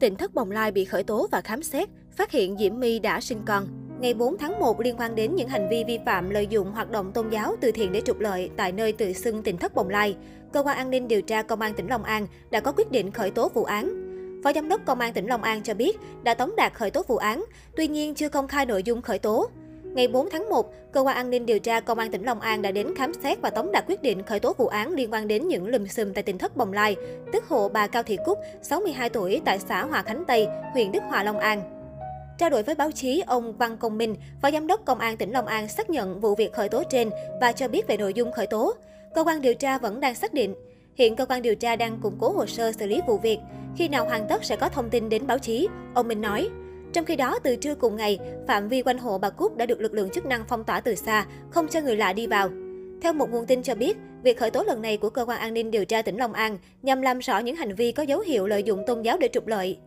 Tỉnh thất bồng lai bị khởi tố và khám xét, phát hiện Diễm My đã sinh con. Ngày 4 tháng 1 liên quan đến những hành vi vi phạm lợi dụng hoạt động tôn giáo từ thiện để trục lợi tại nơi tự xưng tỉnh thất bồng lai, cơ quan an ninh điều tra công an tỉnh Long An đã có quyết định khởi tố vụ án. Phó Giám đốc Công an tỉnh Long An cho biết đã tống đạt khởi tố vụ án, tuy nhiên chưa công khai nội dung khởi tố. Ngày 4 tháng 1, Cơ quan An ninh điều tra Công an tỉnh Long An đã đến khám xét và tống đạt quyết định khởi tố vụ án liên quan đến những lùm xùm tại tỉnh thất Bồng Lai, tức hộ bà Cao Thị Cúc, 62 tuổi tại xã Hòa Khánh Tây, huyện Đức Hòa, Long An. Trao đổi với báo chí, ông Văn Công Minh, Phó Giám đốc Công an tỉnh Long An xác nhận vụ việc khởi tố trên và cho biết về nội dung khởi tố. Cơ quan điều tra vẫn đang xác định. Hiện cơ quan điều tra đang củng cố hồ sơ xử lý vụ việc. Khi nào hoàn tất sẽ có thông tin đến báo chí, ông Minh nói. Trong khi đó, từ trưa cùng ngày, phạm vi quanh hộ bà Cúc đã được lực lượng chức năng phong tỏa từ xa, không cho người lạ đi vào. Theo một nguồn tin cho biết, việc khởi tố lần này của cơ quan an ninh điều tra tỉnh Long An nhằm làm rõ những hành vi có dấu hiệu lợi dụng tôn giáo để trục lợi.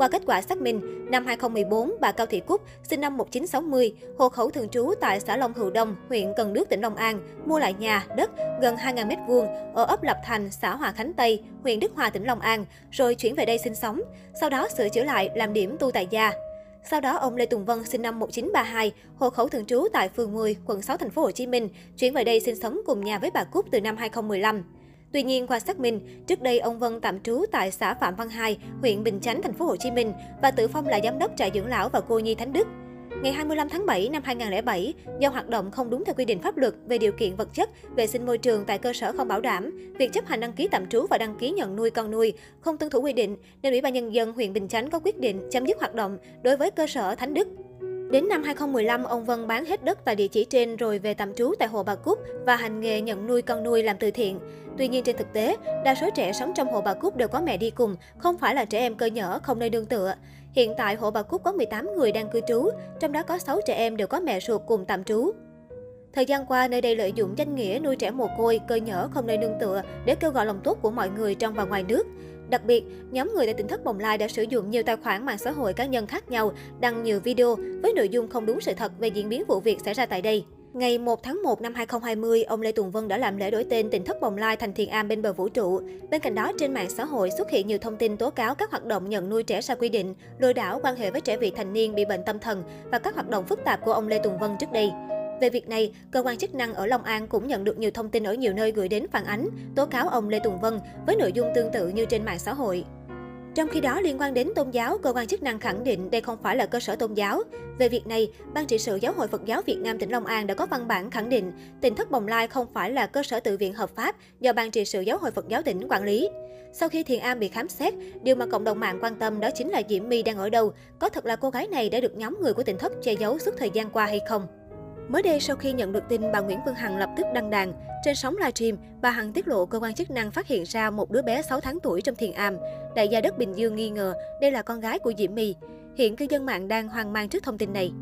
Qua kết quả xác minh, năm 2014, bà Cao Thị Cúc, sinh năm 1960, hộ khẩu thường trú tại xã Long Hữu Đông, huyện Cần Đước, tỉnh Long An, mua lại nhà, đất gần 2.000 m2 ở ấp Lập Thành, xã Hòa Khánh Tây, huyện Đức Hòa, tỉnh Long An, rồi chuyển về đây sinh sống. Sau đó sửa chữa lại làm điểm tu tại gia. Sau đó, ông Lê Tùng Vân sinh năm 1932, hộ khẩu thường trú tại phường 10, quận 6 thành phố Hồ Chí Minh, chuyển về đây sinh sống cùng nhà với bà Cúc từ năm 2015. Tuy nhiên, qua xác minh, trước đây ông Vân tạm trú tại xã Phạm Văn Hai, huyện Bình Chánh, thành phố Hồ Chí Minh và tự phong là giám đốc trại dưỡng lão và cô nhi Thánh Đức. Ngày 25 tháng 7 năm 2007, do hoạt động không đúng theo quy định pháp luật về điều kiện vật chất, vệ sinh môi trường tại cơ sở không bảo đảm, việc chấp hành đăng ký tạm trú và đăng ký nhận nuôi con nuôi không tuân thủ quy định, nên Ủy ban nhân dân huyện Bình Chánh có quyết định chấm dứt hoạt động đối với cơ sở Thánh Đức. Đến năm 2015, ông Vân bán hết đất tại địa chỉ trên rồi về tạm trú tại Hồ Bà Cúc và hành nghề nhận nuôi con nuôi làm từ thiện. Tuy nhiên trên thực tế, đa số trẻ sống trong Hồ Bà Cúc đều có mẹ đi cùng, không phải là trẻ em cơ nhở không nơi nương tựa. Hiện tại Hồ Bà Cúc có 18 người đang cư trú, trong đó có 6 trẻ em đều có mẹ ruột cùng tạm trú. Thời gian qua, nơi đây lợi dụng danh nghĩa nuôi trẻ mồ côi, cơ nhở không nơi nương tựa để kêu gọi lòng tốt của mọi người trong và ngoài nước. Đặc biệt, nhóm người tại tỉnh thất Bồng Lai đã sử dụng nhiều tài khoản mạng xã hội cá nhân khác nhau, đăng nhiều video với nội dung không đúng sự thật về diễn biến vụ việc xảy ra tại đây. Ngày 1 tháng 1 năm 2020, ông Lê Tùng Vân đã làm lễ đổi tên tỉnh thất Bồng Lai thành Thiền Am bên bờ vũ trụ. Bên cạnh đó, trên mạng xã hội xuất hiện nhiều thông tin tố cáo các hoạt động nhận nuôi trẻ sai quy định, lừa đảo quan hệ với trẻ vị thành niên bị bệnh tâm thần và các hoạt động phức tạp của ông Lê Tùng Vân trước đây. Về việc này, cơ quan chức năng ở Long An cũng nhận được nhiều thông tin ở nhiều nơi gửi đến phản ánh, tố cáo ông Lê Tùng Vân với nội dung tương tự như trên mạng xã hội. Trong khi đó, liên quan đến tôn giáo, cơ quan chức năng khẳng định đây không phải là cơ sở tôn giáo. Về việc này, Ban trị sự Giáo hội Phật giáo Việt Nam tỉnh Long An đã có văn bản khẳng định tỉnh thất Bồng Lai không phải là cơ sở tự viện hợp pháp do Ban trị sự Giáo hội Phật giáo tỉnh quản lý. Sau khi Thiền Am bị khám xét, điều mà cộng đồng mạng quan tâm đó chính là Diễm My đang ở đâu. Có thật là cô gái này đã được nhóm người của tỉnh thất che giấu suốt thời gian qua hay không? Mới đây, sau khi nhận được tin bà Nguyễn Phương Hằng lập tức đăng đàn, trên sóng livestream, bà Hằng tiết lộ cơ quan chức năng phát hiện ra một đứa bé 6 tháng tuổi trong thiền am. Đại gia đất Bình Dương nghi ngờ đây là con gái của Diễm My. Hiện cư dân mạng đang hoang mang trước thông tin này.